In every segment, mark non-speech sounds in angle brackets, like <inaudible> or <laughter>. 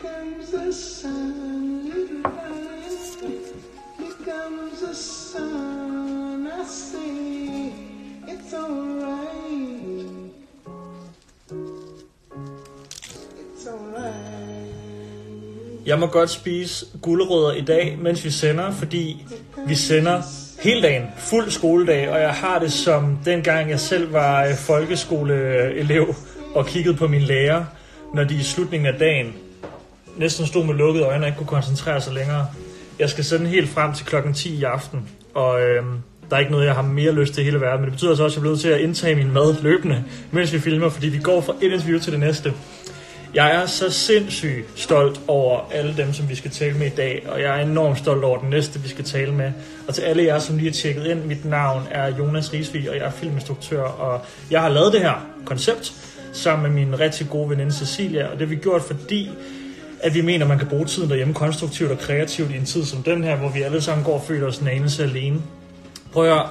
comes the sun, little darling. Here comes the sun. I say it's alright. It's alright. Jeg må godt spise gulerødder i dag, mens vi sender, fordi vi sender hele dagen, fuld skoledag, og jeg har det som dengang jeg selv var øh, folkeskoleelev og kiggede på mine lærer, når de i slutningen af dagen næsten stod med lukkede øjne og ikke kunne koncentrere sig længere. Jeg skal sende helt frem til klokken 10 i aften, og øh, der er ikke noget, jeg har mere lyst til i hele verden, men det betyder så også, at jeg bliver nødt til at indtage min mad løbende, mens vi filmer, fordi vi går fra et interview til det næste. Jeg er så sindssygt stolt over alle dem, som vi skal tale med i dag, og jeg er enormt stolt over den næste, vi skal tale med. Og til alle jer, som lige har tjekket ind, mit navn er Jonas Risvig, og jeg er filminstruktør, og jeg har lavet det her koncept sammen med min rigtig gode veninde Cecilia, og det har vi gjort, fordi at vi mener, at man kan bruge tiden derhjemme konstruktivt og kreativt i en tid som den her, hvor vi alle sammen går og føler os en anelse alene. Prøv at høre.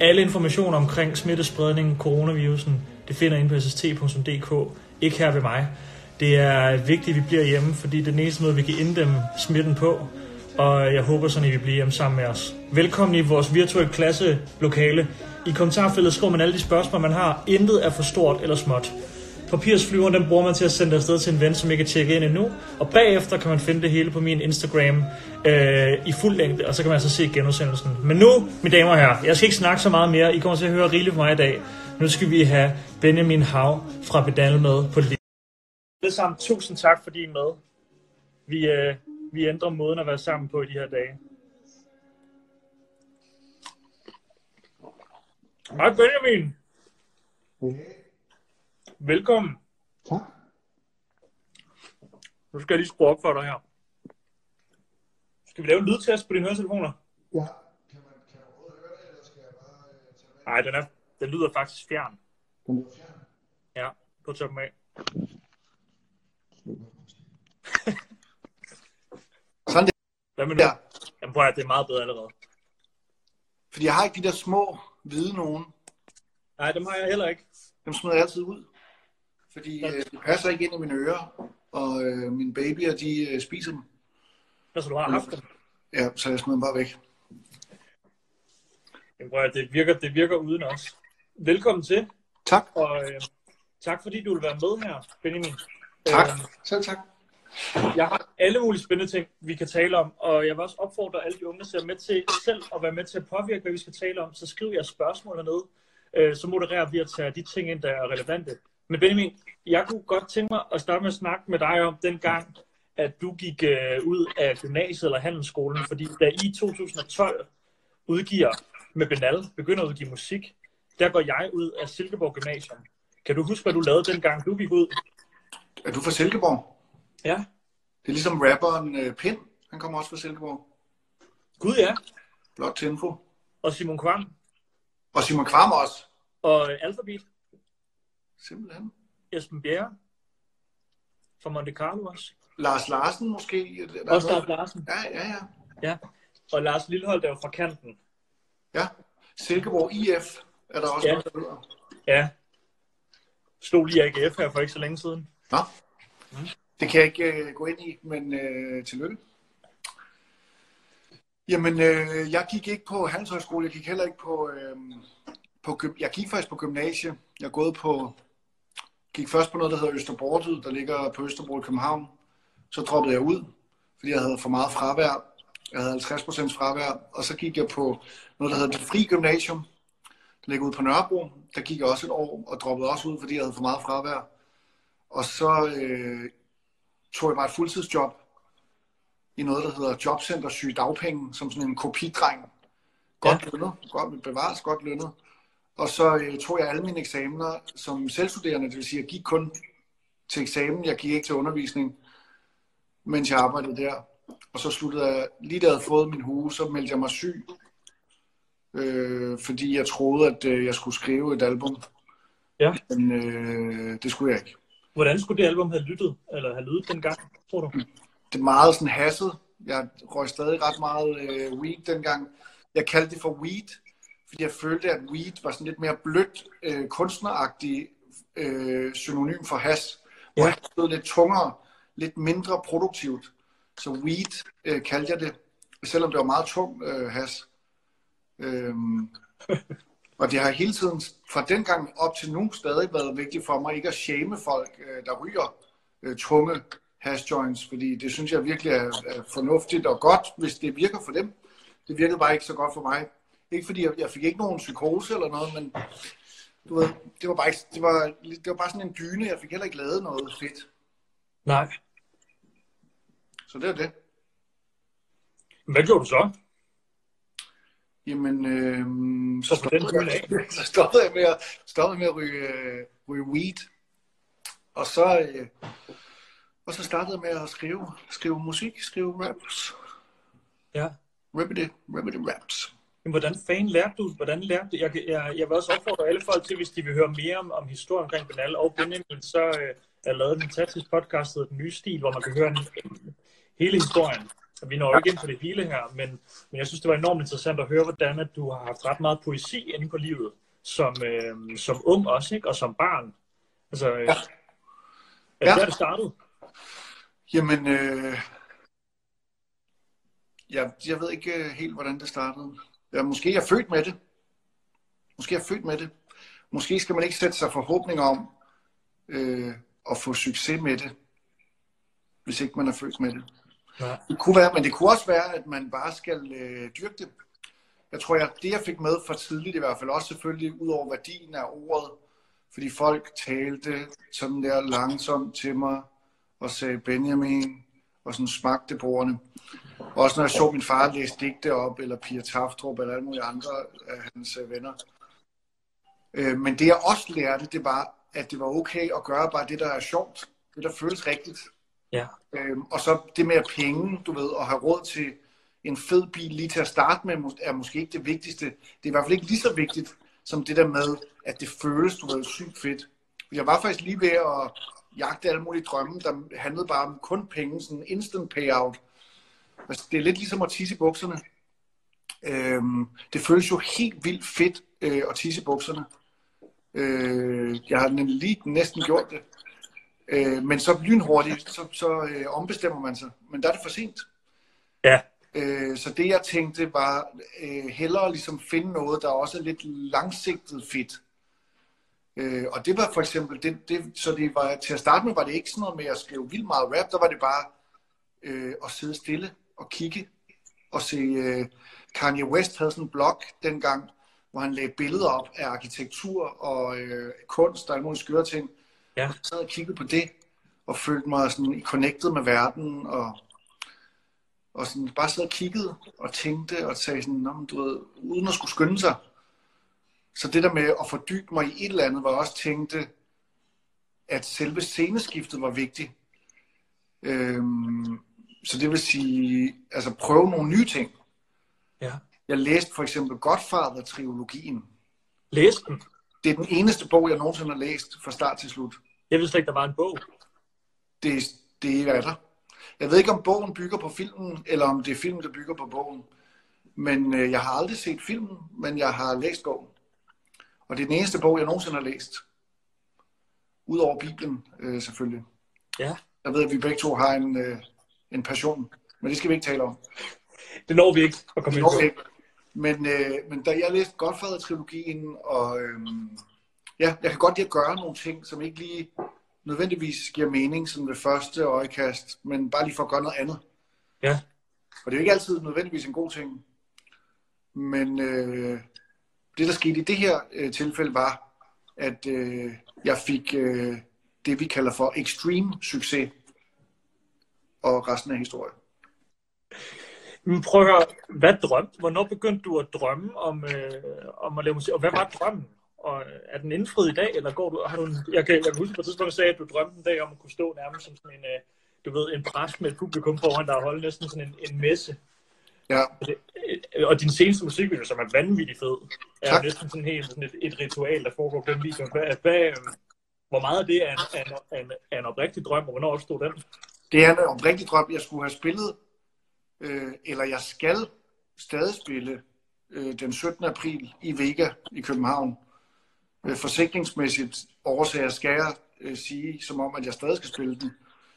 alle informationer omkring smittespredningen, coronavirusen, det finder I inde på sst.dk, ikke her ved mig. Det er vigtigt, at vi bliver hjemme, fordi det er den eneste måde, vi kan inddæmme smitten på. Og jeg håber sådan, at vi bliver hjemme sammen med os. Velkommen i vores virtuelle klasselokale. I kommentarfeltet skriver man alle de spørgsmål, man har. Intet er for stort eller småt. Papirsflyveren, den bruger man til at sende det afsted til en ven, som ikke er tjekket ind endnu. Og bagefter kan man finde det hele på min Instagram øh, i fuld længde, og så kan man altså se genudsendelsen. Men nu, mine damer og herrer, jeg skal ikke snakke så meget mere. I kommer til at høre rigeligt fra mig i dag. Nu skal vi have Benjamin Hav fra Bedal med på det. Alle sammen, tusind tak, fordi I er med. Vi, øh, vi ændrer måden at være sammen på i de her dage. Hej Benjamin. Velkommen. Tak. Nu skal jeg lige skrue op for dig her. Skal vi lave en lydtest på dine høretelefoner? Ja. Kan man, kan man overhovedet høre det, eller skal jeg bare øh, tage det Nej, den, er, den lyder faktisk fjern. Den er fjern. Ja, på toppen af. Sådan der. Hvad med nu? Ja. Jamen prøv at det er meget bedre allerede. Fordi jeg har ikke de der små, hvide nogen. Nej, dem har jeg heller ikke. Dem smider jeg altid ud. Fordi øh, det passer ikke ind i mine ører. Og øh, mine babyer, de øh, spiser dem. Altså, du har haft dem. Ja, så jeg smider dem bare væk. Jamen, prøv det virker, det virker uden os. Velkommen til, Tak. og øh, tak fordi du vil være med her, Benjamin. Tak. Øh, Selv tak. Jeg har alle mulige spændende ting, vi kan tale om, og jeg vil også opfordre alle de unge, der ser med til selv at være med til at påvirke, hvad vi skal tale om. Så skriv jeres spørgsmål hernede, øh, så modererer vi at tage de ting ind, der er relevante. Men Benjamin, jeg kunne godt tænke mig at starte med at snakke med dig om den gang, at du gik øh, ud af gymnasiet eller handelsskolen, fordi da I 2012 udgiver med Benal, begynder at udgive musik, der går jeg ud af Silkeborg Gymnasium. Kan du huske, hvad du lavede dengang, du gik ud? Er du fra Silkeborg? Ja. Det er ligesom rapperen øh, Pind. Han kommer også fra Silkeborg. Gud ja. Blot til info. Og Simon Kvam. Og Simon Kvam også. Og Alphabet. Simpelthen. Esben Bjerre. Fra Monte Carlo også. Lars Larsen måske. Der er Også Lars Larsen. Ja, ja, ja. Ja. Og Lars Lillehold er jo fra kanten. Ja. Silkeborg IF er der også Ja. noget, der hedder. Ja. Stod lige AGF her for ikke så længe siden. Nå. Det kan jeg ikke øh, gå ind i, men øh, tillykke. Jamen, øh, jeg gik ikke på handelshøjskole, jeg gik heller ikke på, øh, på jeg gik faktisk på gymnasie. Jeg er gået på, gik først på noget, der hedder Østerbortet, der ligger på Østerbro i København. Så droppede jeg ud, fordi jeg havde for meget fravær. Jeg havde 50% fravær, og så gik jeg på noget, der hedder Det Fri Gymnasium, der ligger ude på Nørrebro. Der gik jeg også et år, og droppede også ud, fordi jeg havde for meget fravær. Og så øh, tog jeg bare et fuldtidsjob i noget, der hedder Jobcenter Syge Dagpenge, som sådan en kopidreng. Godt ja. lønnet, godt bevares, godt lønnet. Og så øh, tog jeg alle mine eksamener som selvstuderende, det vil sige, jeg gik kun til eksamen, jeg gik ikke til undervisning, mens jeg arbejdede der. Og så sluttede jeg, lige da jeg havde fået min hue, så meldte jeg mig syg, øh, fordi jeg troede, at øh, jeg skulle skrive et album. Ja. Men øh, det skulle jeg ikke. Hvordan skulle det album have lyttet, eller have lyttet dengang, tror du? det er meget sådan hasset. Jeg røg stadig ret meget øh, weed dengang. Jeg kaldte det for weed, fordi jeg følte, at weed var sådan lidt mere blødt, øh, kunstneragtig øh, synonym for has. Hvor Ja. jeg stod lidt tungere. lidt mindre produktivt. Så weed øh, kaldte jeg det, selvom det var meget tung øh, has. Øhm, <laughs> og det har hele tiden, fra den gang op til nu, stadig været vigtigt for mig ikke at shame folk, øh, der ryger øh, tunge hash joints, fordi det synes jeg virkelig er, er fornuftigt og godt, hvis det virker for dem. Det virkede bare ikke så godt for mig. Ikke fordi jeg, jeg fik ikke nogen psykose eller noget, men du ved, det var bare ikke, det var, det var bare sådan en dyne. Jeg fik heller ikke lavet noget fedt. Nej. Så det er det. Hvad gjorde du så? Jamen, øh, så, Så stoppede jeg, <laughs> så stoppede jeg med at, stoppede med at ryge, øh, ryge weed. Og så, øh, og så startede jeg med at skrive, skrive musik, skrive raps. Ja. Ribbity, ribbity raps. Men hvordan fanden lærte du? Hvordan lærte du? Jeg, jeg, jeg vil også opfordre alle folk til, hvis de vil høre mere om, om historien omkring Benal og Benjamin, så øh, er jeg lavet en fantastisk podcast, der Den Nye Stil, hvor man kan høre en, hele historien. Vi når jo ikke ind på det hele her, men, men jeg synes, det var enormt interessant at høre, hvordan at du har haft ret meget poesi inde på livet, som, øh, som ung også, ikke? og som barn. Altså, øh, Ja. er det Ja. der, det startede? Jamen, øh, jeg, jeg ved ikke øh, helt, hvordan det startede. Ja, måske er jeg født med det. Måske er jeg født med det. Måske skal man ikke sætte sig forhåbninger om øh, at få succes med det, hvis ikke man er født med det. Nej. Det kunne være, men det kunne også være, at man bare skal øh, dyrke det. Jeg tror, jeg, det jeg fik med for tidligt i hvert fald, også selvfølgelig ud over værdien af ordet, fordi folk talte sådan der langsomt til mig, og sagde Benjamin, og sådan smagte på ordene. Også når jeg så min far læse digte op, eller Pia Taftrup, eller alle mulige andre af hans øh, venner. Øh, men det jeg også lærte, det var, at det var okay at gøre bare det, der er sjovt. Det, der føles rigtigt. Ja. Øhm, og så det med at penge, du ved, og have råd til en fed bil lige til at starte med, er måske ikke det vigtigste. Det er i hvert fald ikke lige så vigtigt, som det der med, at det føles, du ved, sygt fedt. Jeg var faktisk lige ved at jagte alle mulige drømme, der handlede bare om kun penge, sådan instant payout. Altså, det er lidt ligesom at tisse i bukserne. Øhm, det føles jo helt vildt fedt øh, at tisse i bukserne. Øh, jeg har nemlig lige næsten gjort det. Øh, men så lynhurtigt, så, så øh, ombestemmer man sig. Men der er det for sent. Ja. Øh, så det jeg tænkte var øh, hellere ligesom finde noget, der også er lidt langsigtet fedt. Øh, og det var for eksempel, det, det, så det var, til at starte med var det ikke sådan noget med at skrive vildt meget rap, der var det bare øh, at sidde stille og kigge og se, øh, Kanye West havde sådan en blog dengang, hvor han lagde billeder op af arkitektur og øh, kunst og alle mulige skøre ting. Ja. Og så sad og kiggede på det, og følte mig sådan connected med verden, og, og sådan bare sad og kiggede og tænkte og sagde sådan, men du ved, uden at skulle skynde sig. Så det der med at fordybe mig i et eller andet, var også tænkte, at selve sceneskiftet var vigtigt. Øhm, så det vil sige, altså prøve nogle nye ting. Ja. Jeg læste for eksempel Godfather-trilogien. Læs den. Det er den eneste bog, jeg nogensinde har læst fra start til slut. Jeg vidste slet ikke, der var en bog. Det, det er der. Jeg ved ikke, om bogen bygger på filmen, eller om det er filmen, der bygger på bogen. Men øh, jeg har aldrig set filmen, men jeg har læst bogen. Og det er den eneste bog, jeg nogensinde har læst. Udover Bibelen, øh, selvfølgelig. Ja. Jeg ved, at vi begge to har en, øh, en passion, men det skal vi ikke tale om. Det når vi ikke at komme ind på. Men, øh, men da jeg læste Godfather-trilogien, og øh, ja, jeg kan godt lide at gøre nogle ting, som ikke lige nødvendigvis giver mening som det første øjekast, men bare lige for at gøre noget andet. Ja. Og det er jo ikke altid nødvendigvis en god ting. Men øh, det, der skete i det her øh, tilfælde, var, at øh, jeg fik øh, det, vi kalder for extreme succes. Og resten af historien. Men prøv at høre, hvad drømte? Hvornår begyndte du at drømme om, øh, om at lave musik? Og hvad var drømmen? Og er den indfriet i dag, eller går du, har du en, jeg, kan, jeg kan huske på et tidspunkt, sagde, at du drømte en dag om at kunne stå nærmest som sådan en, øh, du ved, en præst med et publikum foran dig og holde næsten sådan en, en messe. Ja, Øh, Og din seneste musikvideo, som er vanvittig fed, er Tak. næsten sådan helt sådan et, et ritual, der foregår på den video. Hvad, hvad, øh, hvor meget af det er en, er, en, er, en, er en oprigtig drøm, og hvornår opstod den? Det er en oprigtig drøm, jeg skulle have spillet, øh, eller jeg skal stadig spille øh, den 17. april i Vega i København. Øh, forsikringsmæssigt årsager skal jeg øh, sige, som om, at jeg stadig skal spille den.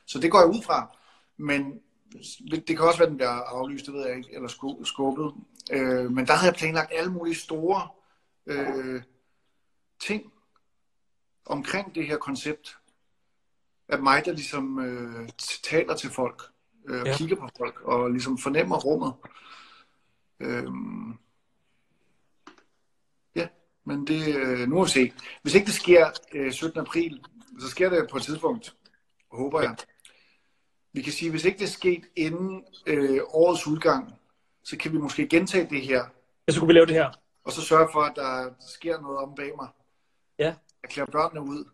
Så det går jeg ud fra. Men det kan også være, at den bliver aflyst, det ved jeg ikke, eller skubbet. Øh, men der havde jeg planlagt alle mulige store øh, ting omkring det her koncept. At mig, der ligesom øh, taler til folk, øh, ja. kigger på folk, og ligesom fornemmer rummet. Øh, ja, men det, øh, nu må vi se. Hvis ikke det sker øh, 17. april, så sker det på et tidspunkt, håber jeg. Vi kan sige, hvis ikke det er sket inden øh, årets udgang, så kan vi måske gentage det her. Ja, så kunne vi lave det her. Og så sørge for, at der sker noget om bag mig. Ja. Jeg klæder børnene ud.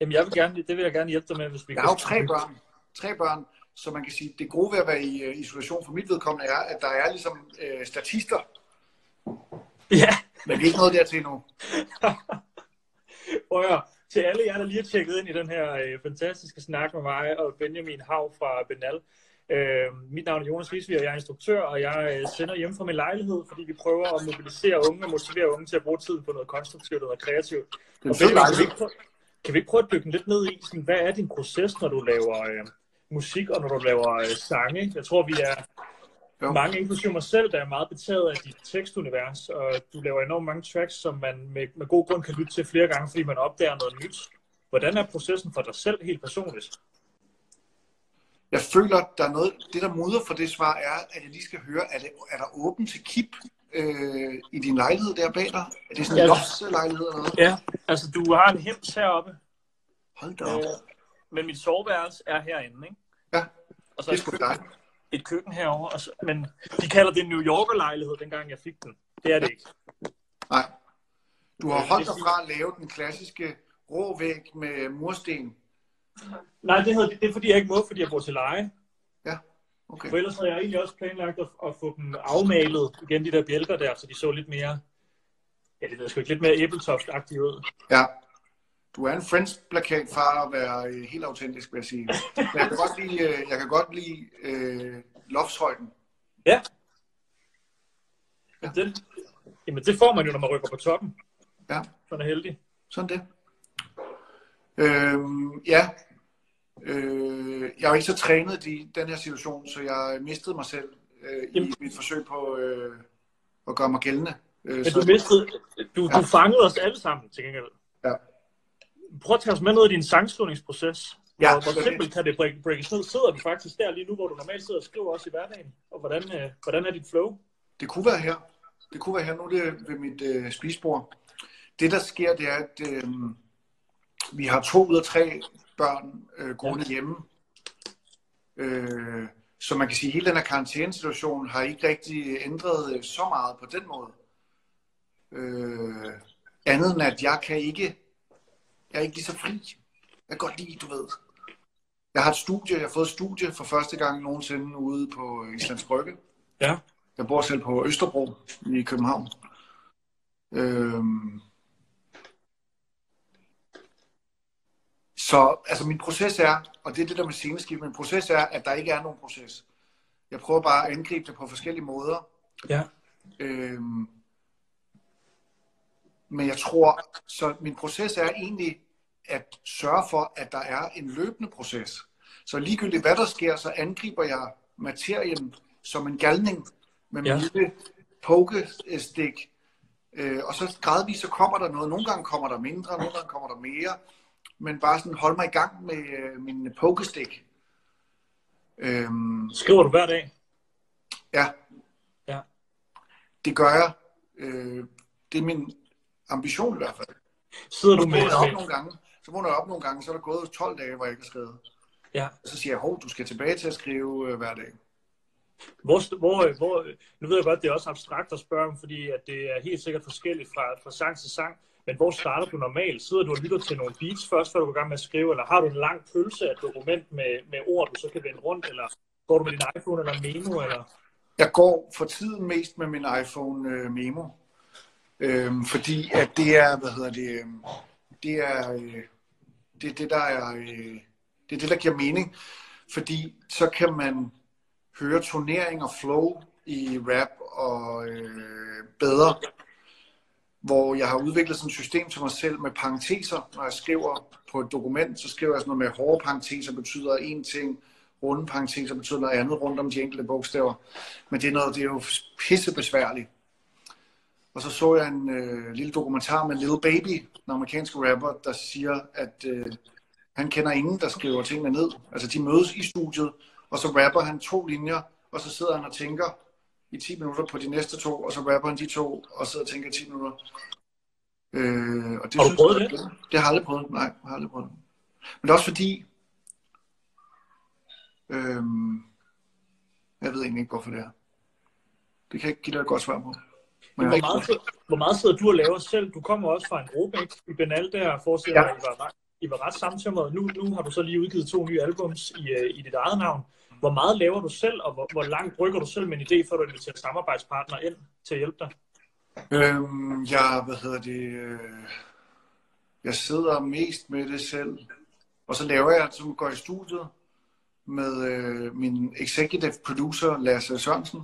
Jamen, jeg vil gerne, det vil jeg gerne hjælpe dig med, hvis vi Jeg har jo tre børn. Tre børn, så man kan sige, det gode ved at være i uh, isolation for mit vedkommende er, at der er ligesom uh, statister. Ja. Men vi er ikke noget dertil endnu. Prøv at til alle jer, der lige har tjekket ind i den her øh, fantastiske snak med mig og Benjamin Hav fra Benal. Øh, mit navn er Jonas Riesvig, og jeg er instruktør, og jeg øh, sender hjem fra min lejlighed, fordi vi prøver at mobilisere unge og motivere unge til at bruge tiden på noget konstruktivt og noget kreativt. Det er Og Benjamin, kan, vi ikke prøve, at dykke lidt ned i, sådan, hvad er din proces, når du laver øh, musik og når du laver øh, sange? Jeg tror, vi er Jo. mange, inklusive mig selv, der er meget betaget af dit tekstunivers, og du laver enormt mange tracks, som man med, med god grund kan lytte til flere gange, fordi man opdager noget nyt. Hvordan er processen for dig selv helt personligt? Jeg føler, der er noget, det der mudder for det svar er, at jeg lige skal høre, er, det, er der åben til kip øh, i din lejlighed der bag dig? Er det sådan en Ja. loftslejlighed eller noget? Ja, altså du har en hems heroppe, Hold da op. øh, men mit soveværelse er herinde, ikke? Ja, Og så det er sgu et, dig. køkken, et køkken herovre, og så, men de kalder det en New Yorker-lejlighed, dengang jeg fik den. Det er det ikke. Nej. Du har Øh, holdt dig fra at lave den klassiske rå væg med mursten. Nej, det, hedder, det er fordi, jeg ikke må, fordi jeg bor til leje. Okay. For ellers havde jeg egentlig også planlagt at, at få dem afmalet igen, de der bjælker der, så de så lidt mere, ja, det ved jeg sgu ikke, lidt mere æbletoft-agtige ud. Ja. Du er en Friends-plakat for at være øh, helt autentisk, vil jeg sige. Men jeg kan godt lide, øh, jeg kan godt lide øh, loftshøjden. Ja. ja. Den, jamen, det får man jo, når man rykker på toppen. Ja, Man er heldig. sådan det. Øhm, ja. Øh, jeg var ikke så trænet i den her situation, så jeg mistede mig selv øh, i Jamen. mit forsøg på øh, at gøre mig gældende. Øh, Men så- du mistede, du, Ja. du fangede os alle sammen til gengæld. Ja. Prøv at tage os med ned i din sangskrivningsproces. Ja, hvor, hvor er simpelt kan det break, breakes ned? Sidder du faktisk der lige nu, hvor du normalt sidder og skriver også i hverdagen? Og hvordan, øh, hvordan er dit flow? Det kunne være her. Det kunne være her. Nu er det ved mit øh, spisbord. Det, der sker, det er, at øh, vi har to ud af tre børn øh, gående ja. hjemme. Øh, så man kan sige, at hele den her karantænesituation har ikke rigtig ændret øh, så meget på den måde. Øh, andet end, at jeg kan ikke, jeg er ikke lige så fri. Jeg kan godt lide, du ved. Jeg har et studie, jeg har fået et studie for første gang nogensinde ude på Islands Brygge. Ja. Jeg bor selv på Østerbro i København. Øhm. Så altså min proces er, og det er det der med sceneskift, min proces er, at der ikke er nogen proces. Jeg prøver bare at angribe det på forskellige måder. Ja. Øhm. Men jeg tror, så min proces er egentlig at sørge for, at der er en løbende proces. Så ligegyldigt hvad der sker, så angriber jeg materien som en galning med min Ja. lille pokestik. Øh, og så gradvist så kommer der noget. Nogle gange kommer der mindre, nogle gange kommer der mere. Men bare sådan hold mig i gang med øh, min pokestik. Øhm, Skriver du hver dag? ja, Ja. det gør jeg. Øh, det er min ambition i hvert fald. Sidder du med... op nogle gange. Så vågner jeg op nogle gange, så er der gået 12 dage, hvor jeg ikke har skrevet. ja. Så siger jeg, hov, du skal tilbage til at skrive øh, hver dag. Hvor, hvor, hvor, nu ved jeg godt, det er også abstrakt at spørge om, fordi at det er helt sikkert forskelligt fra, fra sang til sang. Men hvor starter du normalt? Sidder du og lytter til nogle beats først, før du går i gang med at skrive, eller har du en lang pølse af et dokument med, med ord, du så kan vende rundt, eller går du med din iPhone eller Memo, eller... Jeg går for tiden mest med min iPhone øh, Memo. Øhm, fordi at det er, hvad hedder det, øh, det er, øh, det er det, der er, øh, det er det, der giver mening. Fordi så kan man høre turnering og flow i rap og øh, bedre. Hvor jeg har udviklet sådan et system til mig selv med parenteser, når jeg skriver på et dokument, så skriver jeg sådan noget med hårde parenteser betyder en ting, runde parenteser betyder noget andet rundt om de enkelte bogstaver. Men det er, noget, det er jo pissebesværligt. Og så så jeg en øh, lille dokumentar med Little Baby, den amerikanske rapper, der siger, at øh, han kender ingen, der skriver tingene ned. Altså de mødes i studiet, og så rapper han to linjer, og så sidder han og tænker i 10 minutter på de næste to, og så rapper han de to, og sidder og tænker 10 minutter. Øh, og det, har du prøvet jeg, det? Det, har jeg aldrig prøvet. Nej, jeg har aldrig prøvet. Men det er også fordi, øh, jeg ved egentlig ikke, hvorfor det er. Det kan jeg ikke give dig et godt svar på. Men hvor, meget, hvor meget sidder du og laver selv? Du kommer også fra en gruppe, ikke? I Benal der forestiller ja. I var, I var ret samtømret. Nu, nu har du så lige udgivet to nye albums i, uh, i dit eget navn. Hvor meget laver du selv, og hvor, hvor langt rykker du selv med en idé, før du inviterer samarbejdspartner ind til at hjælpe dig? Øhm, ja, hvad hedder det? Øh, jeg sidder mest med det selv. Og så laver jeg, som går i studiet med øh, min executive producer, Lasse Sørensen.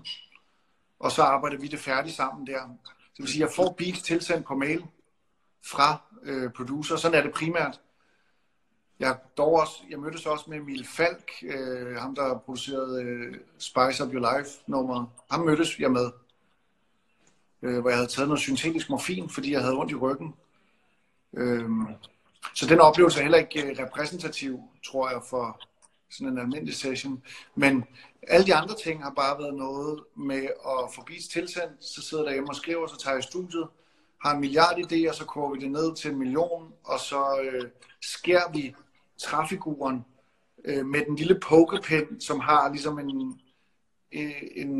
Og så arbejder vi det færdigt sammen der. Det vil sige, at jeg får beats tilsendt på mail fra øh, producer. Sådan er det primært. Jeg, dog også, jeg mødtes også med Emil Falk, øh, ham der producerede øh, Spice Up Your Life nummer. Ham mødtes jeg med øh, hvor jeg havde taget noget syntetisk morfin, fordi jeg havde ondt i ryggen. Øh, så den oplevelse er heller ikke øh, repræsentativ, tror jeg, for sådan en almindelig session. Men alle de andre ting har bare været noget med at få beats tilsendt, så sidder der hjemme og skriver, så tager jeg studiet, har en milliard idéer, så koger vi det ned til en million, og så øh, skærer vi træfiguren øh, med den lille pokepen, som har ligesom en, øh, en,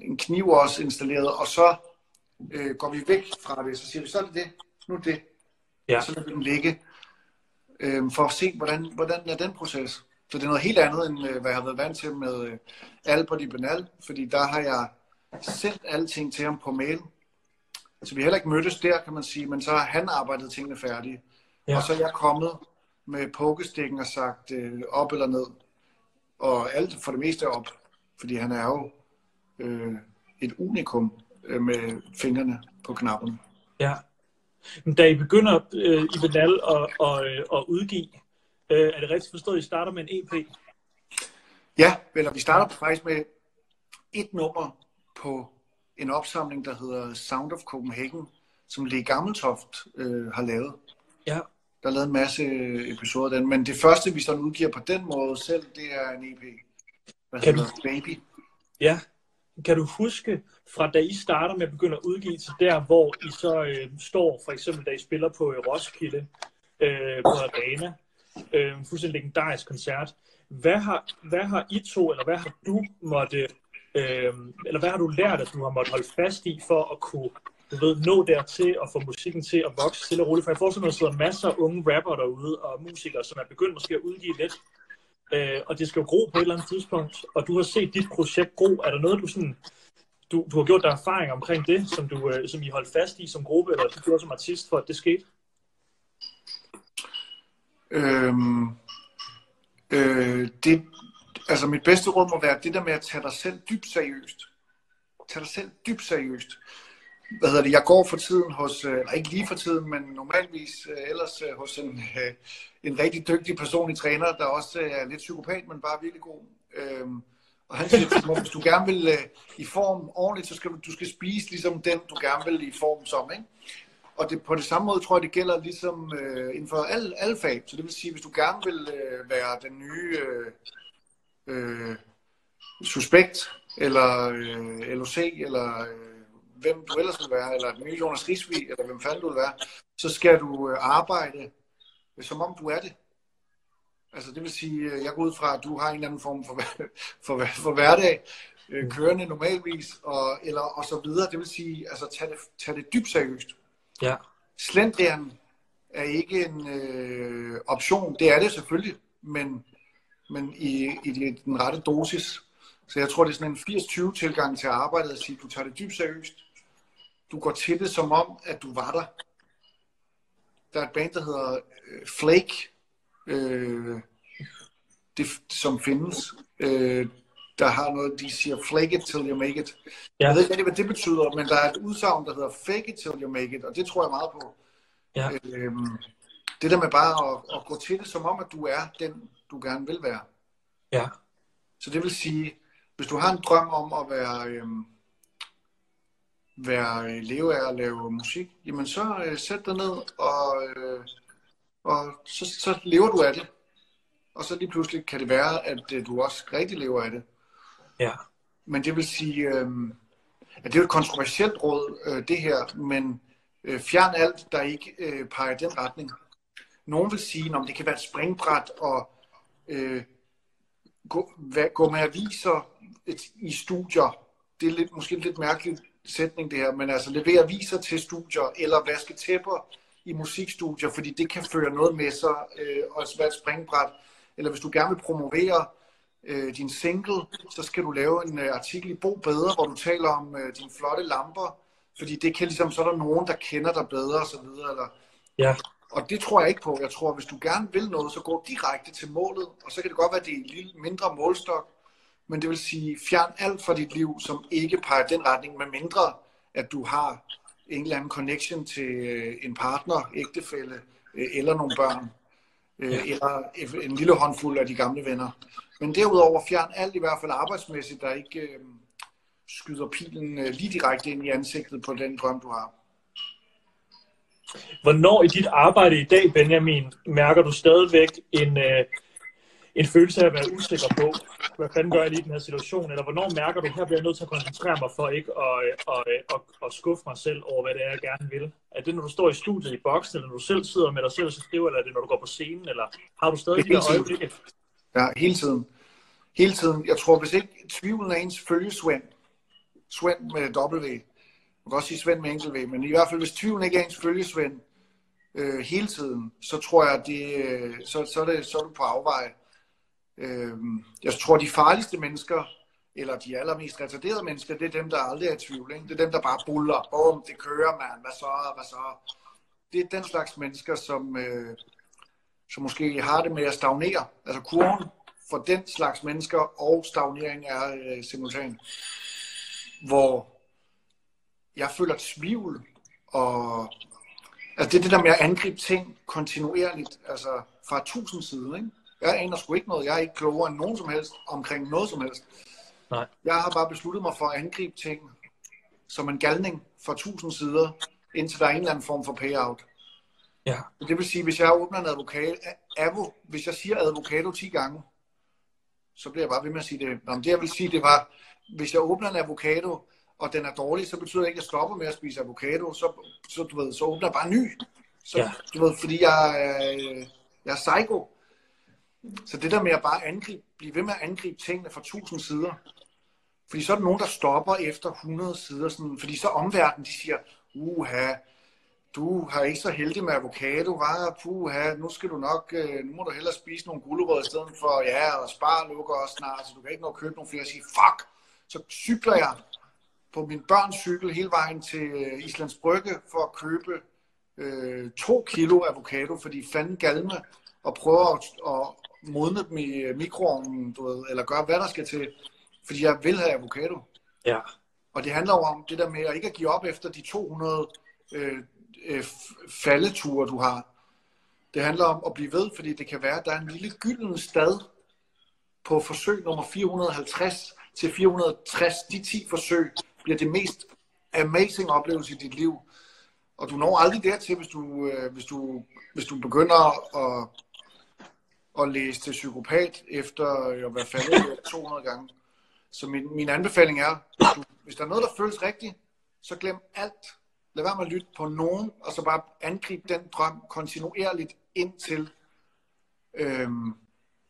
en kniv også installeret, og så øh, går vi væk fra det, så siger vi, så er det det, nu er det. Ja. Og så lader vi den ligge, øh, for at se, hvordan, hvordan er den proces. Så det er noget helt andet, end øh, hvad jeg har været vant til med øh, Albert i Benal, fordi der har jeg sendt alting til ham på mail. Så vi heller ikke mødtes der, kan man sige, men så har han arbejdet tingene færdige. Ja. Og så er jeg kommet med pokestikken og sagt øh, op eller ned. Og alt for det meste op, fordi han er jo øh, et unikum øh, med fingrene på knappen. Ja. Men da I begynder øh, i Benal at, at, øh, at udgive, øh, er det rigtigt forstået, at I starter med en EP? Ja, eller vi starter faktisk med et nummer på en opsamling, der hedder Sound of Copenhagen, som Lee Gammeltoft øh, har lavet. Ja. Der er lavet en masse episoder af den, men det første, vi sådan udgiver på den måde selv, det er en EP. Hvad kan du... Baby. Ja, kan du huske, fra da I starter med at begynde at udgive til der, hvor I så øh, står, for eksempel da I spiller på øh, Roskilde, øh, på Arena, øh, fuldstændig legendarisk koncert. Hvad har, hvad har I to, eller hvad har du måtte, øh, eller hvad har du lært, at du har måttet holde fast i, for at kunne du ved, nå dertil og få musikken til at vokse stille og roligt? For jeg forestiller mig, at der sidder masser af unge rapper derude, og musikere, som er begyndt måske at udgive lidt, øh, og det skal jo gro på et eller andet tidspunkt, og du har set dit projekt gro. Er der noget, du sådan, du, du har gjort dig erfaring omkring det, som, du, øh, som I holdt fast i som gruppe, eller som du gjorde som artist, for at det skete? Øhm, øh, det, altså mit bedste råd må være det der med at tage dig selv dybt seriøst. Tag dig selv dybt seriøst. Hvad hedder det? Jeg går for tiden hos, øh, eller ikke lige for tiden, men normalvis øh, ellers øh, hos en, en rigtig dygtig personlig træner, der også er lidt psykopat, men bare virkelig god. Øhm, og han siger til mig, hvis du gerne vil i form ordentligt, så skal du, du skal spise ligesom den, du gerne vil i form som. Ikke? Og det, på det samme måde tror jeg, det gælder ligesom øh, inden for alle, alle fag. Så det vil sige, hvis du gerne vil øh, være den nye øh, øh, suspekt, eller øh, LOC, eller øh, hvem du ellers vil være, eller den nye Jonas Risvig, eller hvem fanden du vil være, så skal du øh, arbejde, øh, som om du er det. Altså det vil sige, øh, jeg går ud fra, at du har en eller anden form for, <laughs> for, for hverdag, øh, kørende normalvis, og, eller, og så videre. Det vil sige, altså tag det, tag det dybt seriøst. Ja. Slendrian er ikke en øh, option. Det er det selvfølgelig, men, men i, i den rette dosis. Så jeg tror, det er sådan en 80-20 tilgang til arbejdet at sige, at du tager det dybt seriøst. Du går til det som om, at du var der. Der er et band, der hedder øh, Flake, øh, det, som findes. Øh, der har noget, de siger, flake it till you make it. Ja. Jeg ved ikke hvad det betyder, men der er et udsagn, der hedder fake it till you make it, og det tror jeg meget på. Ja. Øhm, det der med bare at, at gå til det, som om, at du er den, du gerne vil være. Ja. Så det vil sige, hvis du har en drøm om at være, øhm, være øh, leve af at lave musik, jamen så øh, sæt dig ned, og, øh, og så, så lever du af det. Og så lige pludselig kan det være, at øh, du også rigtig lever af det. Ja. Men det vil sige, øh, at det er jo et kontroversielt råd, øh, det her, men øh, fjern alt, der ikke øh, peger i den retning. Nogen vil sige, at det kan være et springbræt og øh, gå, hva- gå med aviser et, i studier. Det er lidt, måske lidt mærkelig sætning det her, men altså levere aviser til studier, eller vaske tæpper i musikstudier, fordi det kan føre noget med sig, øh, og være et springbræt. Eller hvis du gerne vil promovere øh, din single, så skal du lave en øh, artikel i Bo Bedre, hvor du taler om øh, dine flotte lamper, fordi det kan ligesom, så er der nogen, der kender dig bedre, og så videre, eller Ja. og det tror jeg ikke på. Jeg tror, hvis du gerne vil noget, så gå direkte til målet. Og så kan det godt være, at det er en lille, mindre målstok. Men det vil sige, fjern alt fra dit liv, som ikke peger den retning, med mindre at du har en eller anden connection til øh, en partner, ægtefælle øh, eller nogle børn. Øh. Eller en lille håndfuld af de gamle venner. Men derudover fjern alt i hvert fald arbejdsmæssigt, der ikke skyder pilen lige direkte ind i ansigtet på den drøm, du har. Hvornår i dit arbejde i dag, Benjamin, mærker du stadigvæk en, en følelse af at være usikker på, hvad fanden gør jeg lige i den her situation? Eller hvornår mærker du, her bliver jeg nødt til at koncentrere mig for ikke at, at, at, at, at skuffe mig selv over, hvad det er, jeg gerne vil? Er det, når du står i studiet i boksen, eller når du selv sidder med dig selv og skriver, eller er det, når du går på scenen? Eller har du stadig de er tiden. øjeblikke? Ja, hele tiden. Hele tiden. Jeg tror, hvis ikke tvivlen er ens følgesvend, Svend med W, man kan også sige Svend med enkelt V, men i hvert fald, hvis tvivlen ikke er ens følgesvend øh, hele tiden, så tror jeg, det, øh, så, så, er det, så er du på afveje. Øh, jeg tror, de farligste mennesker, eller de allermest retarderede mennesker, det er dem, der aldrig er i tvivl. Ikke? Det er dem, der bare buller. Bum, det kører, mand. Hvad så? Hvad så? Det er den slags mennesker, som, øh, som måske har det med at stagnere. Altså kurven for den slags mennesker og stagnering er øh, simultan. Hvor jeg føler tvivl, og altså det er det der med at angribe ting kontinuerligt, altså fra tusind sider. Ikke? Jeg aner sgu ikke noget. Jeg er ikke klogere end nogen som helst omkring noget som helst. Nej. Jeg har bare besluttet mig for at angribe ting som en galning fra tusind sider, indtil der er en eller anden form for payout. Ja. Det vil sige, hvis jeg åbner en advokat, avo, hvis jeg siger advokato 10 gange, så bliver jeg bare ved med at sige det. Nå, men det jeg vil sige, det var, hvis jeg åbner en avocado, og den er dårlig, så betyder det ikke, at jeg stopper med at spise avocado, så, så, du ved, så åbner jeg bare en ny. Så, Ja. du ved, fordi jeg, er- jeg er psycho. Så det der med at bare angribe, blive ved med at angribe tingene fra tusind sider, fordi så er der nogen, der stopper efter 100 sider, sådan, fordi så omverdenen, de siger, uha, du har ikke så heldig med avocado, var puha, nu skal du nok, øh, nu må du hellere spise nogle gulerødder i stedet for, ja, og spar lukker også snart, så du kan ikke nå at købe nogle flere, og sige, fuck, så cykler jeg på min børns cykel hele vejen til øh, Islands Brygge for at købe øh, to kilo avocado, fordi fanden galme, og prøver at, at modne dem i øh, mikroovnen, du ved, eller gøre, hvad der skal til, fordi jeg vil have avocado. Ja. Og det handler jo om det der med at ikke at give op efter de 200 øh, øh, faldeture, du har. Det handler om at blive ved, fordi det kan være, at der er en lille gylden stad på forsøg nummer 450 til 460. De 10 forsøg bliver det mest amazing oplevelse i dit liv. Og du når aldrig dertil, hvis du, øh, hvis du, hvis du begynder at, at læse til psykopat efter øh, at være faldet 200 <laughs> gange. Så min, min anbefaling er, hvis, du, hvis der er noget, der føles rigtigt, så glem alt. Lad være med at lytte på nogen, og så bare angribe den drøm kontinuerligt indtil, øhm,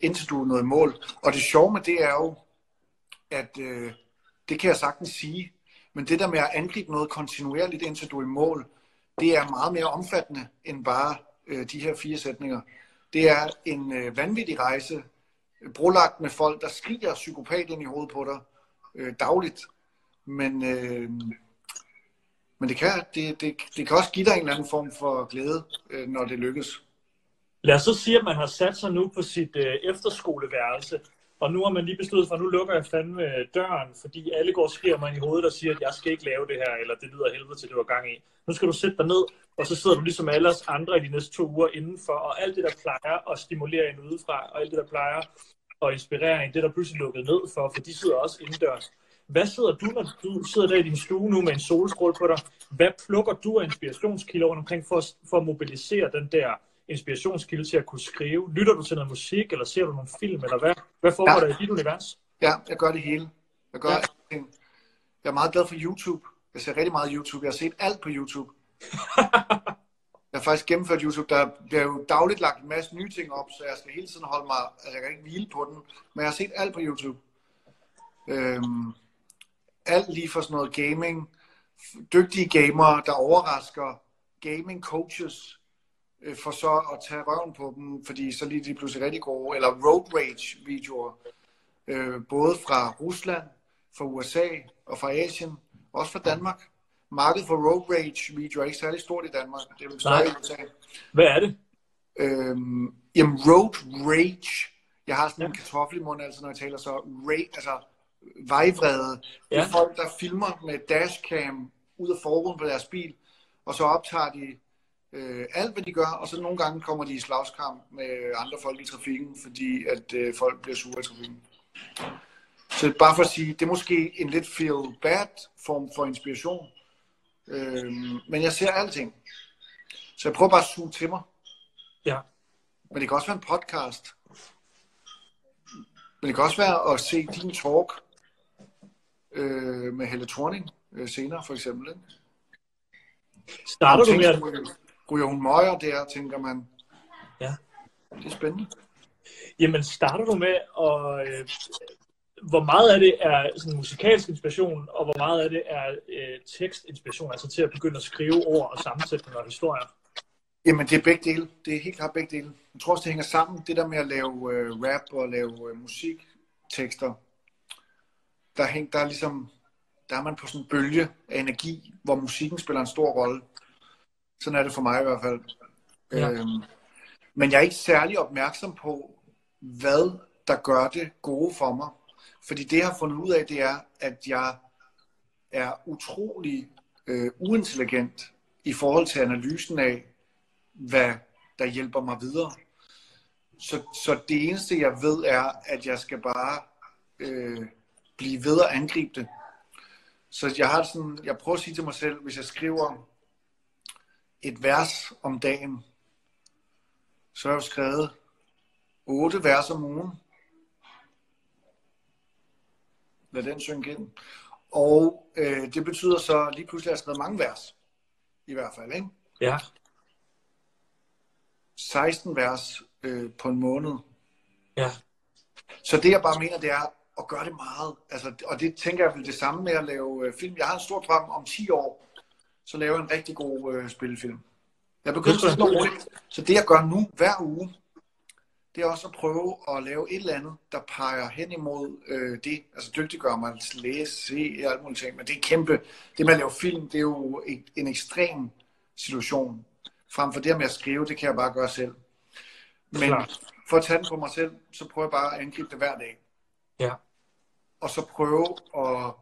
indtil du er nået mål. Og det sjove med det er jo, at øh, det kan jeg sagtens sige, men det der med at angribe noget kontinuerligt indtil du er i mål, det er meget mere omfattende end bare øh, de her fire sætninger. Det er en øh, vanvittig rejse, brolagt med folk, der skriger psykopat ind i hovedet på dig øh, dagligt. Men, øh, men det, kan, det, det, det kan også give dig en eller anden form for glæde, øh, når det lykkes. Lad os så sige, at man har sat sig nu på sit øh, efterskoleværelse, Og nu har man lige besluttet for, at nu lukker jeg fandme øh, døren, fordi alle går og skriger mig i hovedet og siger, at jeg skal ikke lave det her, eller det lyder helvede til, det var gang i. Nu skal du sætte dig ned, og så sidder du ligesom alle os andre i de næste to uger indenfor, og alt det, der plejer at stimulere en udefra, og alt det, der plejer at inspirere en, det er der pludselig lukket ned for, for de sidder også indendørs. Hvad sidder du, når du sidder der i din stue nu med en solstråle på dig? Hvad plukker du af inspirationskilder rundt omkring for, for at mobilisere den der inspirationskilde til at kunne skrive? Lytter du til noget musik, eller ser du nogle film, eller hvad, hvad foregår ja. der i dit univers? Ja, jeg gør det hele. Jeg gør ja. Jeg er meget glad for YouTube. Jeg ser rigtig meget YouTube. Jeg har set alt på YouTube jeg har faktisk gennemført YouTube. Der bliver jo dagligt lagt en masse nye ting op, så jeg skal hele tiden holde mig... Altså, jeg kan ikke hvile på den, men jeg har set alt på YouTube. Øhm, alt lige for sådan noget gaming. Dygtige gamere, der overrasker gaming coaches, øh, for så at tage røven på dem, fordi så lige de pludselig rigtig gode. Eller road rage videoer. Øh, både fra Rusland, fra USA og fra Asien, også fra Danmark. Markedet for road rage videoer er ikke særlig stort i Danmark. Det er større i USA. Hvad er det? Øhm, jamen, road rage. Jeg har sådan ja. en kartoffel i munden, altså når jeg taler så. Rage, altså, vejvrede. Ja. Det er folk, der filmer med dashcam ud af forruden på deres bil, og så optager de øh, alt, hvad de gør, og så nogle gange kommer de i slagskamp med andre folk i trafikken, fordi at øh, folk bliver sure i trafikken. Så bare for at sige, det er måske en lidt feel bad form for inspiration, øh, men jeg ser alting. Så jeg prøver bare at suge til mig. Ja. Men det kan også være en podcast. Men det kan også være at se din talk øh, med Helle Thorning øh, senere, for eksempel. Ikke? Starter du med at... Ryger hun møger der, tænker man. Ja. Det er spændende. Jamen, starter du med at... Øh, hvor meget af det er sådan musikalsk inspiration, og hvor meget af det er øh, tekstinspiration, altså til at begynde at skrive ord og sammensætninger og historier? Jamen, det er begge dele. Det er helt klart begge dele. Jeg tror også, det hænger sammen. Det der med at lave øh, rap og lave øh, musiktekster, der, hæng, der er ligesom, der er man på sådan en bølge af energi, hvor musikken spiller en stor rolle. Sådan er det for mig i hvert fald. Ja. Øhm, men jeg er ikke særlig opmærksom på, hvad der gør det gode for mig. Fordi det, jeg har fundet ud af, det er, at jeg er utrolig øh, uintelligent i forhold til analysen af, hvad der hjælper mig videre. Så, så det eneste, jeg ved, er, at jeg skal bare øh, blive ved at angribe det. Så jeg har sådan, jeg prøver at sige til mig selv, hvis jeg skriver et vers om dagen, så har jeg skrevet otte vers om ugen. Lad den synge ind. Og øh, det betyder så lige pludselig, at jeg har skrevet mange vers. I hvert fald, ikke? Ja. 16 vers øh, på en måned. Ja. Så det jeg bare mener, det er at gøre det meget. Altså, og det tænker jeg vel det samme med at lave øh, film. Jeg har en stor drøm om 10 år, så laver jeg en rigtig god øh, spillefilm. Jeg begynder så roligt. Så det jeg gør nu hver uge, det er også at prøve at lave et eller andet, der peger hen imod øh, det. Altså dygtiggør mig, læse, se, alt muligt ting. Men det er kæmpe. Det med at lave film, det er jo et, en ekstrem situation. Frem for det med at skrive, det kan jeg bare gøre selv. Men for at tage den på mig selv, så prøver jeg bare at angribe det hver dag. Ja. Og så prøve at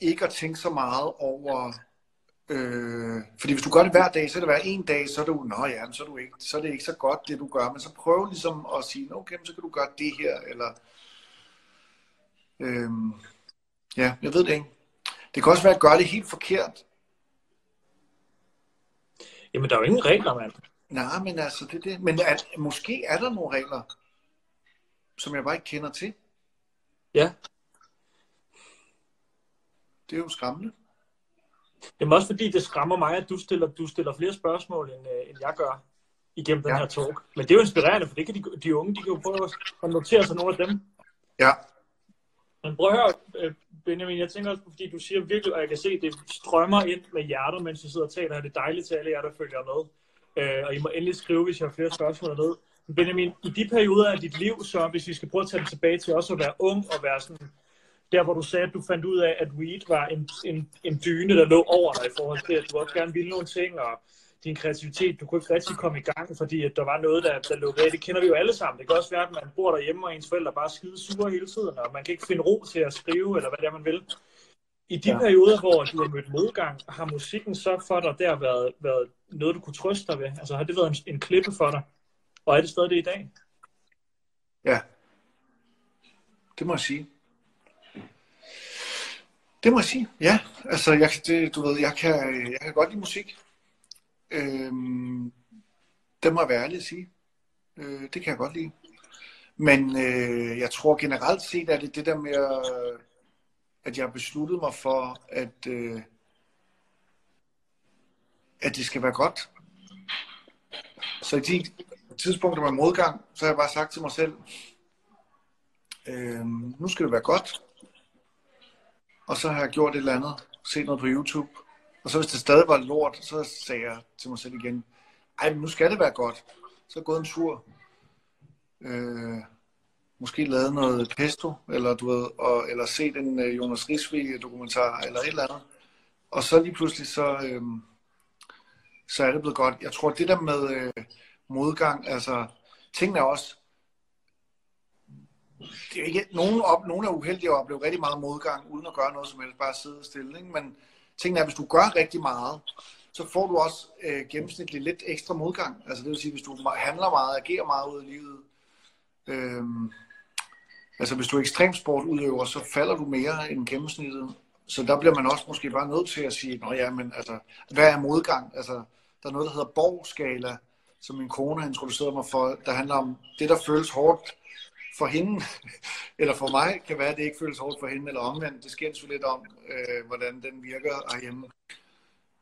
ikke at tænke så meget over Øh, fordi hvis du gør det hver dag, så er det hver en dag, så er du, nå ja, så er, du ikke, så er det ikke så godt, det du gør. Men så prøv ligesom at sige, okay, så kan du gøre det her, eller... Øh, ja, jeg ved det ikke. Det kan også være at gøre det helt forkert. Jamen, der er jo ingen regler, mand. Nej, men altså, det er det. Men at, måske er der nogle regler, som jeg bare ikke kender til. Ja. Det er jo skræmmende. Jamen også fordi det skræmmer mig, at du stiller, du stiller flere spørgsmål, end, øh, end jeg gør igennem den ja. her talk. Men det er jo inspirerende, for det kan de, de unge, de kan jo prøve at notere sig nogle af dem. Ja. Men prøv at høre, øh, Benjamin, jeg tænker også, fordi du siger virkelig, og jeg kan se, at det strømmer ind med hjertet, mens du sidder og taler her. Det er dejligt til alle jer, der følger med. Øh, og I må endelig skrive, hvis jeg har flere spørgsmål ned. Benjamin, i de perioder af dit liv, så hvis vi skal prøve at tage det tilbage til også at være ung og være sådan der hvor du sagde, at du fandt ud af, at weed var en, en, en dyne, der lå over dig i forhold til, at du også gerne ville nogle ting, og din kreativitet. Du kunne ikke rigtig komme i gang, fordi at der var noget, der, der lukkede af. Det kender vi jo alle sammen. Det kan også være, at man bor derhjemme, og ens forældre bare skide sure hele tiden, og man kan ikke finde ro til at skrive, eller hvad det er, man vil. I de ja. perioder, hvor du har mødt modgang, har musikken så for dig der været, været noget, du kunne trøste dig ved? Altså har det været en, en klippe for dig? Og er det stadig det i dag? Ja. Det må jeg sige. Det må jeg sige, ja. Altså, jeg, det, du ved, jeg kan, jeg kan godt lide musik. Øhm, det må jeg være ærlig at sige. Øh, det kan jeg godt lide. Men øh, jeg tror generelt set, at det det der med, øh, at jeg besluttede mig for, at, øh, at det skal være godt. Så i de tidspunkter med modgang, så har jeg bare sagt til mig selv, øh, nu skal det være godt. Og så har jeg gjort et eller andet, set noget på YouTube. Og så hvis det stadig var lort, så sagde jeg til mig selv igen, ej, men nu skal det være godt. Så er gået en tur. Øh, måske lavet noget pesto, eller, du ved, og, eller set en øh, Jonas Risvig dokumentar, eller et eller andet. Og så lige pludselig, så, øh, så er det blevet godt. Jeg tror, det der med øh, modgang, altså, tingene er også, det er ikke, nogen, op, nogen er uheldige at opleve rigtig meget modgang, uden at gøre noget som helst, bare sidde stille. Ikke? Men tingene er, hvis du gør rigtig meget, så får du også øh, gennemsnitligt lidt ekstra modgang. Altså det vil sige, hvis du handler meget, agerer meget ud i livet, øh, altså hvis du er ekstremsportudøver, så falder du mere end gennemsnittet. Så der bliver man også måske bare nødt til at sige, Nå ja, men altså, hvad er modgang? Altså, der er noget, der hedder borgskala, som min kone har introduceret mig for, der handler om det, der føles hårdt for hende, <laughs> eller for mig, kan være, at det ikke føles hårdt for hende, eller omvendt. Det skændes jo lidt om, øh, hvordan den virker herhjemme.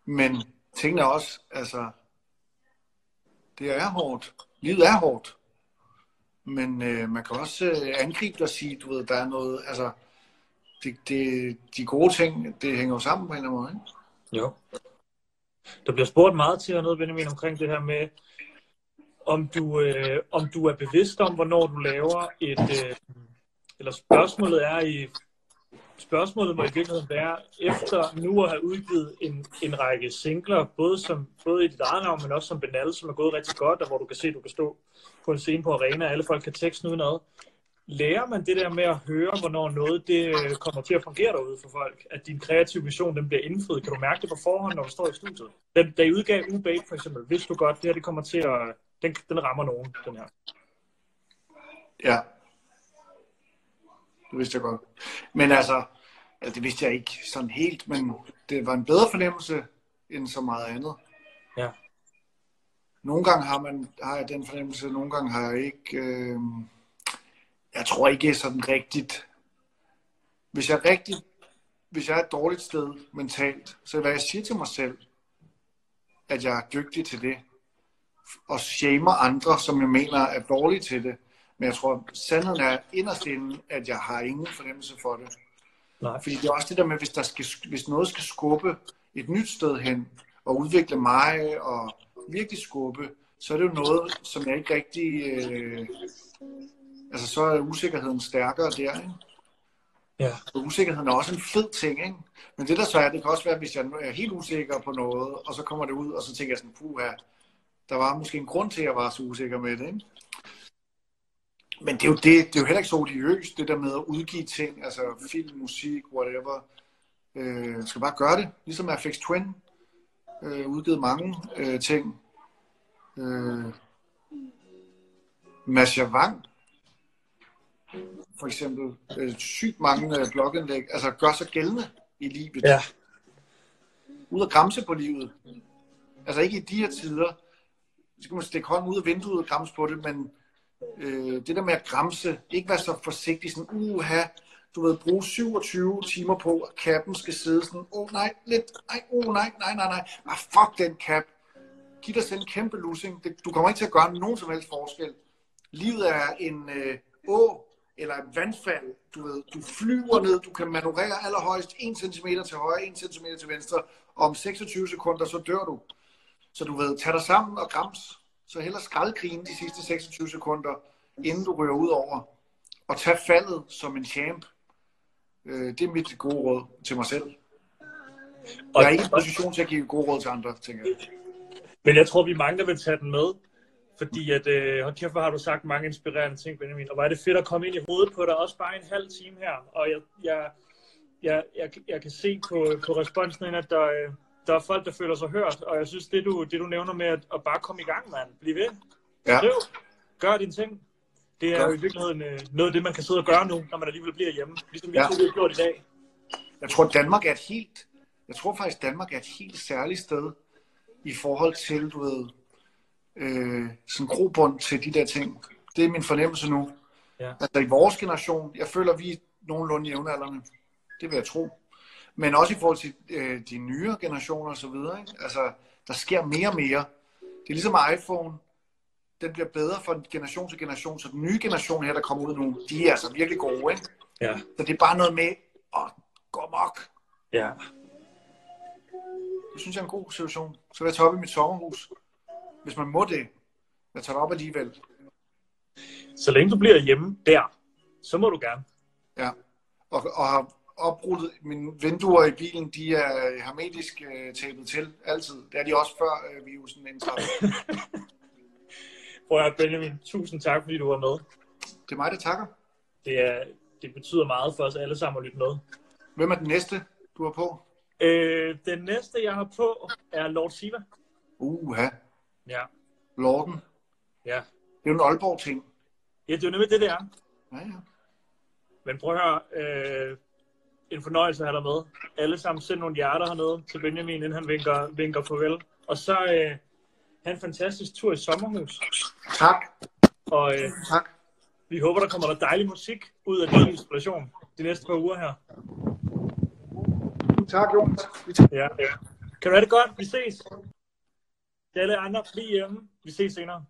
Men tingene er også, altså, det er hårdt. Livet er hårdt. Men øh, man kan også øh, angribe det og sige, du ved, der er noget, altså, det, det, de gode ting, det hænger jo sammen på en eller anden måde, ikke? Jo. Der bliver spurgt meget til noget, Benjamin, omkring det her med, om du, øh, om du er bevidst om, hvornår du laver et, øh, eller spørgsmålet er i, spørgsmålet må i virkeligheden være, efter nu at have udgivet en, en række singler, både, som, både i dit eget navn, men også som Benal, som er gået rigtig godt, og hvor du kan se, at du kan stå på en scene på arena, og alle folk kan teksten udenad. Lærer man det der med at høre, hvornår noget det øh, kommer til at fungere derude for folk? At din kreative vision den bliver indfriet? Kan du mærke det på forhånd, når du står i studiet? Da, da I udgav Ubate for eksempel, vidste du godt, det her det kommer til at... Den, den rammer nogen, den her. Ja. Det vidste jeg godt. Men altså, altså, det vidste jeg ikke sådan helt, men det var en bedre fornemmelse end så meget andet. Ja. Nogle gange har, man, har jeg den fornemmelse, nogle gange har jeg ikke. Øh, jeg tror ikke sådan rigtigt. Hvis jeg rigtig, hvis jeg er et dårligt sted mentalt, så hvad jeg siger til mig selv, at jeg er dygtig til det, og shamer andre, som jeg mener er dårlige til det. Men jeg tror, sandheden er inderst inde, at jeg har ingen fornemmelse for det. Nej. Fordi det er også det der med, hvis, der skal, hvis noget skal skubbe et nyt sted hen, og udvikle mig, og virkelig skubbe, så er det jo noget, som jeg ikke rigtig... Øh, altså, så er usikkerheden stærkere der, ikke? Ja. Og usikkerheden er også en fed ting, ikke? Men det der så er, det kan også være, hvis jeg er helt usikker på noget, og så kommer det ud, og så tænker jeg sådan, puha, der var måske en grund til, at jeg var så usikker med det, ikke? Men det er jo, det, det er jo heller ikke så odiøst, det der med at udgive ting, altså film, musik, whatever. Øh, skal bare gøre det, ligesom FX Twin øh, udgivet mange øh, ting. Øh, Masha Wang, for eksempel, øh, sygt mange øh, blogindlæg, altså gør sig gældende i livet. Ja. Ud at græmse på livet. Altså ikke i de her tider, så kan man stikke hånden ud af vinduet og græmse på det, men øh, det der med at græmse, ikke være så forsigtig, sådan, uha, du ved, bruge 27 timer på, at kappen skal sidde sådan, åh oh, nej, lidt, nej, åh oh, nej, nej, nej, nej, ah, fuck den cap. Giv dig selv en kæmpe losing. Du kommer ikke til at gøre nogen som helst forskel. Livet er en øh, å eller et vandfald. Du, ved, du flyver ned, du kan manøvrere allerhøjst 1 cm til højre, 1 cm til venstre, og om 26 sekunder, så dør du. Så du ved, tag dig sammen og grams. Så heller skraldgrine de sidste 26 sekunder, inden du ryger ud over. Og tag faldet som en champ. Øh, det er mit gode råd til mig selv. Jeg er ikke i position til at give gode råd til andre, tænker jeg. Men jeg tror, vi er mange, der vil tage den med. Fordi at, øh, hold kæft, har du sagt mange inspirerende ting, Benjamin. Og er det fedt at komme ind i hovedet på dig, også bare en halv time her. Og jeg, jeg, jeg, jeg, jeg kan se på, på responsen, at der, øh, der er folk, der føler sig hørt. Og jeg synes, det du, det du nævner med at, at bare komme i gang, mand. Bliv ved. Ja. Skriv. Gør dine ting. Det er Gør. jo i virkeligheden øh, noget af det, man kan sidde og gøre nu, når man alligevel bliver hjemme. Ligesom vi ja. to har gjort i dag. Jeg tror, Danmark er et helt, jeg tror faktisk, Danmark er et helt særligt sted i forhold til, du ved, øh, sådan grobund til de der ting. Det er min fornemmelse nu. Ja. Altså i vores generation, jeg føler, vi er nogenlunde jævnaldrende. Det vil jeg tro. Men også i forhold til øh, de nyere generationer og så videre. Ikke? Altså, der sker mere og mere. Det er ligesom iPhone. Den bliver bedre fra generation til generation. Så den nye generation her, der kommer ud nu, de er altså virkelig gode. Ikke? Ja. Så det er bare noget med at gå mok. ja. Det synes jeg er en god situation. Så vil jeg tage op i mit sommerhus. Hvis man må det. Jeg tager det op alligevel. Så længe du bliver hjemme der, så må du gerne. Ja. Og, og har oprullet mine vinduer i bilen, de er hermetisk øh, tapet til altid. Det er de også før øh, virusen indtræder. <laughs> Prøv at Benjamin, tusind tak, fordi du var med. Det er mig, der takker. Det, er, det betyder meget for os alle sammen at lytte med. Hvem er den næste, du har på? Øh, den næste, jeg har på, er Lord Siva. Uha, Ja. Lorden. Ja. Det er jo en Aalborg-ting. ja, det er jo nemlig det, det er. Ja, ja. Men prøv at høre, øh, en fornøjelse at have dig med. Alle sammen send nogle hjerter hernede til Benjamin, inden han vinker, vinker farvel. Og så øh, have en fantastisk tur i sommerhus. Tak. Og øh, Tak. vi håber, der kommer noget dejlig musik ud af din inspiration de næste par uger her. Tak, Jonas. Vi Ja. Kan du have det godt? Vi ses. Til alle andre, bliv hjemme. Vi ses senere.